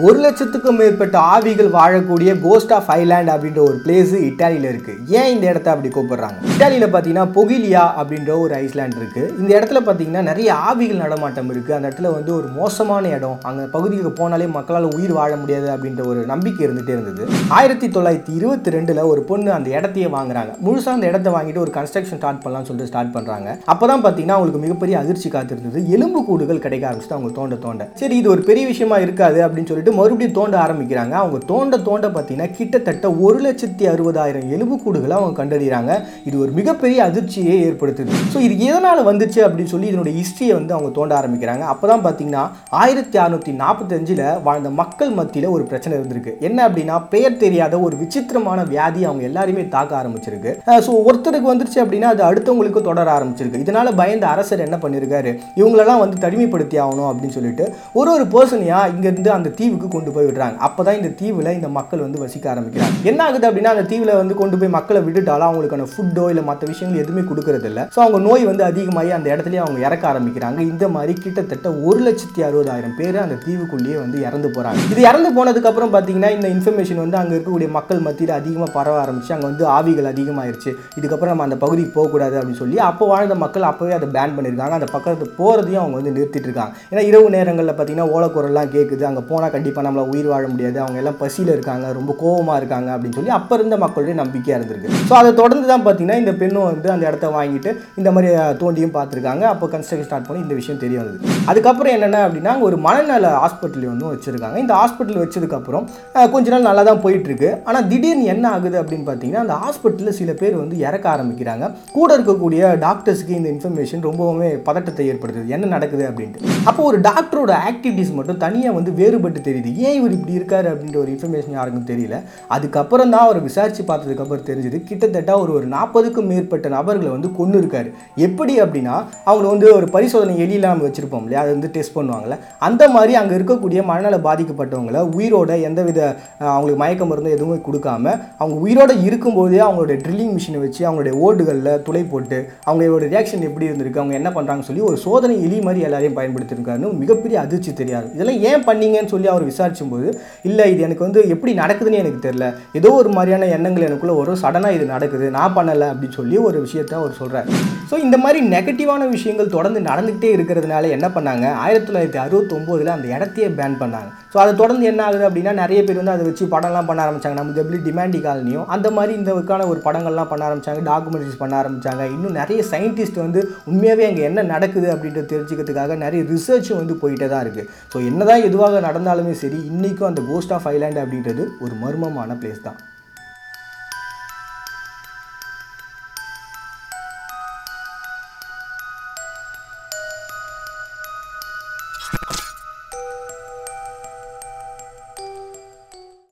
ஒரு லட்சத்துக்கும் மேற்பட்ட ஆவிகள் வாழக்கூடிய கோஸ்ட் ஆஃப் ஐலாண்ட் அப்படின்ற ஒரு பிளேஸ் இட்டாலியில் இருக்குது ஏன் இந்த இடத்த அப்படி கூப்பிடுறாங்க? இட்டாலியில் பார்த்தீங்கன்னா பொகிலியா அப்படின்ற ஒரு ஐஸ்லாண்ட் இருக்குது இந்த இடத்துல பார்த்தீங்கன்னா நிறைய ஆவிகள் நடமாட்டம் இருக்குது அந்த இடத்துல வந்து ஒரு மோசமான இடம். அங்கே பகுதிக்கு போனாலே மக்களால் உயிர் வாழ முடியாது அப்படின்ற ஒரு நம்பிக்கை இருந்துகிட்டே இருந்தது. ஆயிரத்தி தொள்ளாயிரத்தி இருபத்தி ரெண்டில் ஒரு பொண்ணு அந்த இடத்தையே வாங்குறாங்க. முழுசாக அந்த இடத்த வாங்கிட்டு ஒரு கன்ஸ்ட்ரக்ஷன் ஸ்டார்ட் பண்ணலாம்னு சொல்லிட்டு ஸ்டார்ட் பண்ணுறாங்க அப்போ தான் பார்த்தீங்கன்னா அவங்களுக்கு மிகப்பெரிய அதிர்ச்சி காத்திருந்தது. எலும்பு கூடுகள் கிடைக்க ஆரம்பிச்சுட்டு அவங்க தோண்ட தோண்ட. சரி இது ஒரு பெரிய விஷயமா இருக்காது அப்படின்னு சொல்லி சொல்லிட்டு மறுபடியும் தோண்ட ஆரம்பிக்கிறாங்க. அவங்க தோண்ட தோண்ட பார்த்தீங்கன்னா கிட்டத்தட்ட ஒரு லட்சத்தி அறுபதாயிரம் எலும்பு கூடுகளை அவங்க கண்டறிகிறாங்க. இது ஒரு மிகப்பெரிய அதிர்ச்சியை ஏற்படுத்துது. ஸோ இது எதனால் வந்துச்சு அப்படின்னு சொல்லி இதனுடைய ஹிஸ்ட்ரியை வந்து அவங்க தோண்ட ஆரம்பிக்கிறாங்க. அப்போ தான் பார்த்தீங்கன்னா ஆயிரத்தி அறுநூற்றி நாற்பத்தஞ்சில் வாழ்ந்த மக்கள் மத்தியில் ஒரு பிரச்சனை இருந்திருக்கு. என்ன அப்படின்னா பெயர் தெரியாத ஒரு விசித்திரமான வியாதி அவங்க எல்லாருமே தாக்க ஆரம்பிச்சிருக்கு. ஸோ ஒருத்தருக்கு வந்துருச்சு அப்படின்னா அது அடுத்தவங்களுக்கு தொடர ஆரம்பிச்சிருக்கு. இதனால பயந்த அரசர் என்ன பண்ணியிருக்காரு இவங்களெல்லாம் வந்து தனிமைப்படுத்தி ஆகணும் அப்படின்னு சொல்லிட்டு ஒரு ஒரு பர்சனையாக இங்கேருந்து அந்த தீவுக்கு கொண்டு போய் விடுறாங்க. அப்போ தான் இந்த தீவில் இந்த மக்கள் வந்து வசிக்க ஆரம்பிக்கிறாங்க. என்ன ஆகுது அப்படின்னா அந்த தீவில் வந்து கொண்டு போய் மக்களை விட்டுட்டாலும் அவங்களுக்கான ஃபுட்டோ இல்லை மற்ற விஷயங்கள் எதுவுமே கொடுக்கறது இல்லை. ஸோ அவங்க நோய் வந்து அதிகமாகி அந்த இடத்துலயே அவங்க இறக்க ஆரம்பிக்கிறாங்க. இந்த மாதிரி கிட்டத்தட்ட ஒரு லட்சத்தி அறுபதாயிரம் பேர் அந்த தீவுக்குள்ளேயே வந்து இறந்து போகிறாங்க இது இறந்து போனதுக்கப்புறம் பார்த்தீங்கன்னா இந்த இன்ஃபர்மேஷன் வந்து அங்கே இருக்கக்கூடிய மக்கள் மத்தியில் அதிகமாக பரவ ஆரம்பிச்சு அங்கே வந்து ஆவிகள் அதிகமாயிருச்சு. இதுக்கப்புறம் நம்ம அந்த பகுதிக்கு போகக்கூடாது அப்படின்னு சொல்லி அப்போ வாழ்ந்த மக்கள் அப்போவே அதை பேன் பண்ணியிருக்காங்க. அந்த பக்கத்து போகிறதையும் அவங்க வந்து நிறுத்திட்டு இருக்காங்க. ஏன்னா இரவு நேரங்களில் பார்த்தீங்கன்னா ஓலக்குரல்லாம் கேட்குது அங்கே போனால் கண்டிப்பாக நம்மள உயிர் வாழ முடியாது. அவங்க எல்லாம் பசியில் இருக்காங்க ரொம்ப கோவமாக இருக்காங்க அப்படின்னு சொல்லி அப்போ இருந்த மக்களுடைய நம்பிக்கையாக இருந்திருக்கு. ஸோ அதை தொடர்ந்து தான் பார்த்தீங்கன்னா இந்த பெண்ணும் வந்து அந்த இடத்த வாங்கிட்டு இந்த மாதிரி தோண்டியும் பார்த்துருக்காங்க அப்போ கன்ஸ்ட்ரக்ஷன் ஸ்டார்ட் பண்ணி இந்த விஷயம் தெரிய வந்தது. அதுக்கப்புறம் என்னென்ன அப்படின்னா ஒரு மனநல ஹாஸ்பிட்டல் வந்து வச்சுருக்காங்க. இந்த ஹாஸ்பிட்டல் வச்சதுக்கப்புறம் கொஞ்ச நாள் நல்லா தான் போயிட்டுருக்கு ஆனால் திடீர்னு என்ன ஆகுது அப்படின்னு பார்த்தீங்கன்னா அந்த ஹாஸ்பிட்டலில் சில பேர் வந்து இறக்க ஆரம்பிக்கிறாங்க. கூட இருக்கக்கூடிய டாக்டர்ஸ்க்கு இந்த இன்ஃபர்மேஷன் ரொம்பவுமே பதட்டத்தை ஏற்படுத்துது. என்ன நடக்குது அப்படின்ட்டு. அப்போ ஒரு டாக்டரோட ஆக்டிவிட்டிஸ் மட்டும் தனியாக வந்து வேறுபட்டு தெரியுது. ஏன் இவர் இப்படி இருக்கார் அப்படின்ற ஒரு இன்ஃபர்மேஷன் யாருக்கும் தெரியல. அதுக்கப்புறம் தான் அவர் விசாரித்து பார்த்ததுக்கப்புறம் தெரிஞ்சது கிட்டத்தட்ட ஒரு ஒரு நாற்பதுக்கும் மேற்பட்ட நபர்களை வந்து கொண்டு இருக்கார் எப்படி அப்படின்னா அவங்க வந்து ஒரு பரிசோதனை எலியெல்லாம் வச்சுருப்போம் இல்லையா? அதை வந்து டெஸ்ட் பண்ணுவாங்கள்ல அந்த மாதிரி அங்கே இருக்கக்கூடிய மனநல பாதிக்கப்பட்டவங்கள உயிரோட எந்தவித அவங்களுக்கு மயக்க மருந்து எதுவுமே கொடுக்காம அவங்க உயிரோட இருக்கும்போதே அவங்களோட ட்ரில்லிங் மிஷினை வச்சு அவங்களுடைய ஓடுகளில் துளை போட்டு அவங்களோட ரியாக்ஷன் எப்படி இருந்திருக்கு அவங்க என்ன பண்ணுறாங்கன்னு சொல்லி ஒரு சோதனை எலி மாதிரி எல்லாரையும் பயன்படுத்தியிருக்காருன்னு மிகப்பெரிய அதிர்ச்சி தெரியாது. இதெல்லாம் ஏன் பண்ணீங்கன்னு சொல்லி அவர் விசாரிச்சும் போது இல்லை இது எனக்கு வந்து எப்படி நடக்குதுன்னு எனக்கு தெரியல. ஏதோ ஒரு மாதிரியான எண்ணங்கள் எனக்குள்ள ஒரு சடனாக இது நடக்குது. நான் பண்ணலை. அப்படின்னு சொல்லி ஒரு விஷயத்த அவர் சொல்கிறார் ஸோ இந்த மாதிரி நெகட்டிவான விஷயங்கள் தொடர்ந்து நடந்துக்கிட்டே இருக்கிறதுனால என்ன பண்ணாங்க? ஆயிரத்தி தொள்ளாயிரத்தி அறுபத்தொம்போதில் அந்த இடத்தையே பேன் பண்ணாங்க. ஸோ அதை தொடர்ந்து என்ன ஆகுது அப்படின்னா நிறைய பேர் வந்து அதை வச்சு படம்லாம் பண்ண ஆரம்பிச்சாங்க. நம்ம எப்படி டிமாண்டி காலனியும் அந்த மாதிரி இந்த ஒரு படங்கள்லாம் பண்ண ஆரம்பிச்சாங்க. டாக்குமெண்ட்ரிஸ் பண்ண ஆரம்பித்தாங்க இன்னும் நிறைய சயின்டிஸ்ட் வந்து உண்மையாகவே அங்கே என்ன நடக்குது அப்படின்றத தெரிஞ்சுக்கிறதுக்காக நிறைய ரிசர்ச்சும் வந்து போயிட்டே தான் இருக்குது ஸோ என்னதான் எதுவாக நடந்தாலுமே சரி இன்றைக்கும் அந்த கோஸ்ட் ஆஃப் ஐலாண்ட் அப்படின்றது ஒரு மர்மமான பிளேஸ் தான்.